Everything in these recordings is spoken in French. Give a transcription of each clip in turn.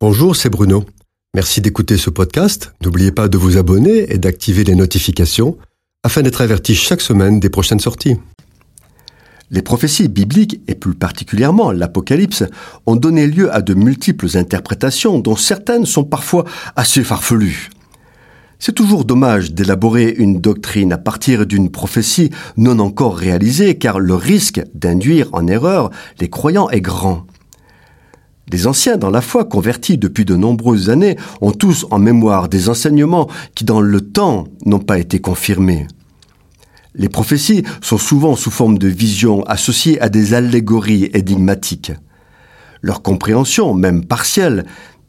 Bonjour, c'est Bruno. Merci d'écouter ce podcast. N'oubliez pas de vous abonner et d'activer les notifications afin d'être averti chaque semaine des prochaines sorties. Les prophéties bibliques, et plus particulièrement l'Apocalypse, ont donné lieu à de multiples interprétations dont certaines sont parfois assez farfelues. C'est toujours dommage d'élaborer une doctrine à partir d'une prophétie non encore réalisée car le risque d'induire en erreur les croyants est grand. Les anciens dans la foi convertis depuis de nombreuses années ont tous en mémoire des enseignements qui dans le temps n'ont pas été confirmés. Les prophéties sont souvent sous forme de visions associées à des allégories énigmatiques. Leur compréhension, même partielle,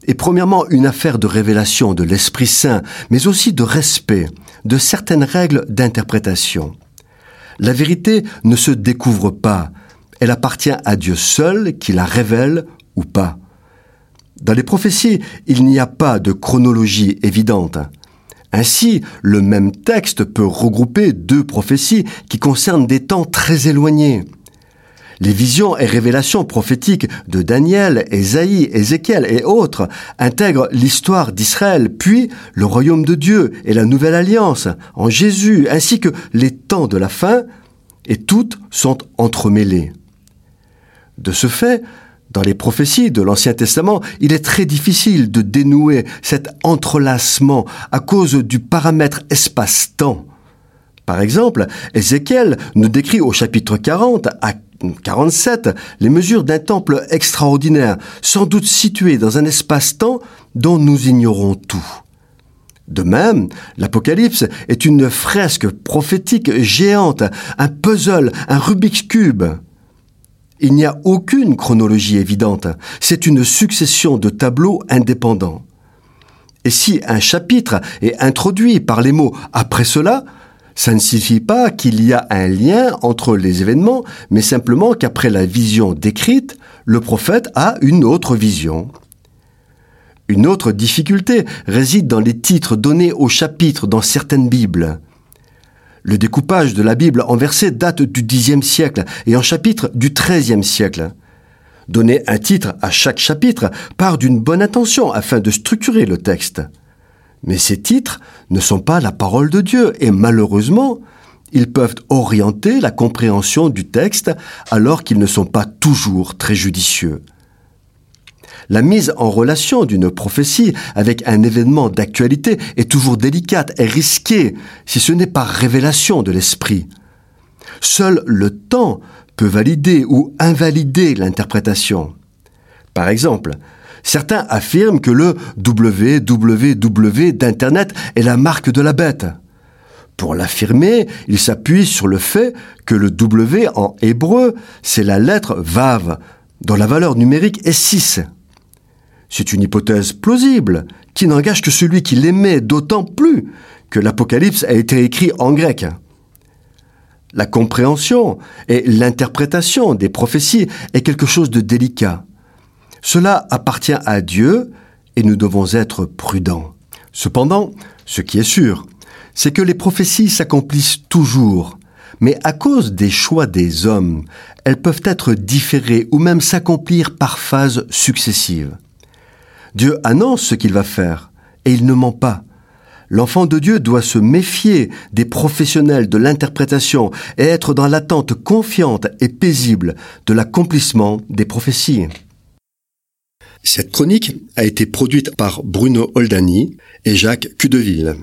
est premièrement une affaire de révélation de l'Esprit Saint, mais aussi de respect de certaines règles d'interprétation. La vérité ne se découvre pas, elle appartient à Dieu seul qui la révèle pas. Dans les prophéties, il n'y a pas de chronologie évidente. Ainsi, le même texte peut regrouper deux prophéties qui concernent des temps très éloignés. Les visions et révélations prophétiques de Daniel, Ésaïe, Ézéchiel et autres intègrent l'histoire d'Israël, puis le royaume de Dieu et la nouvelle alliance en Jésus, ainsi que les temps de la fin, et toutes sont entremêlées. De ce fait, dans les prophéties de l'Ancien Testament, il est très difficile de dénouer cet entrelacement à cause du paramètre espace-temps. Par exemple, Ézéchiel nous décrit au chapitre 40 à 47 les mesures d'un temple extraordinaire, sans doute situé dans un espace-temps dont nous ignorons tout. De même, l'Apocalypse est une fresque prophétique géante, un puzzle, un Rubik's Cube. Il n'y a aucune chronologie évidente. C'est une succession de tableaux indépendants. Et si un chapitre est introduit par les mots après cela, ça ne signifie pas qu'il y a un lien entre les événements, mais simplement qu'après la vision décrite, le prophète a une autre vision. Une autre difficulté réside dans les titres donnés aux chapitres dans certaines Bibles. Le découpage de la Bible en versets date du Xe siècle et en chapitres du XIIIe siècle. Donner un titre à chaque chapitre part d'une bonne intention afin de structurer le texte. Mais ces titres ne sont pas la parole de Dieu et malheureusement, ils peuvent orienter la compréhension du texte alors qu'ils ne sont pas toujours très judicieux. La mise en relation d'une prophétie avec un événement d'actualité est toujours délicate et risquée si ce n'est pas révélation de l'esprit. Seul le temps peut valider ou invalider l'interprétation. Par exemple, certains affirment que le www d'Internet est la marque de la bête. Pour l'affirmer, ils s'appuient sur le fait que le W en hébreu, c'est la lettre Vav, dont la valeur numérique est 6. C'est une hypothèse plausible, qui n'engage que celui qui l'aimait d'autant plus que l'Apocalypse a été écrit en grec. La compréhension et l'interprétation des prophéties est quelque chose de délicat. Cela appartient à Dieu et nous devons être prudents. Cependant, ce qui est sûr, c'est que les prophéties s'accomplissent toujours, mais à cause des choix des hommes, elles peuvent être différées ou même s'accomplir par phases successives. Dieu annonce ce qu'il va faire, et il ne ment pas. L'enfant de Dieu doit se méfier des professionnels de l'interprétation et être dans l'attente confiante et paisible de l'accomplissement des prophéties. Cette chronique a été produite par Bruno Oldani et Jacques Cudeville.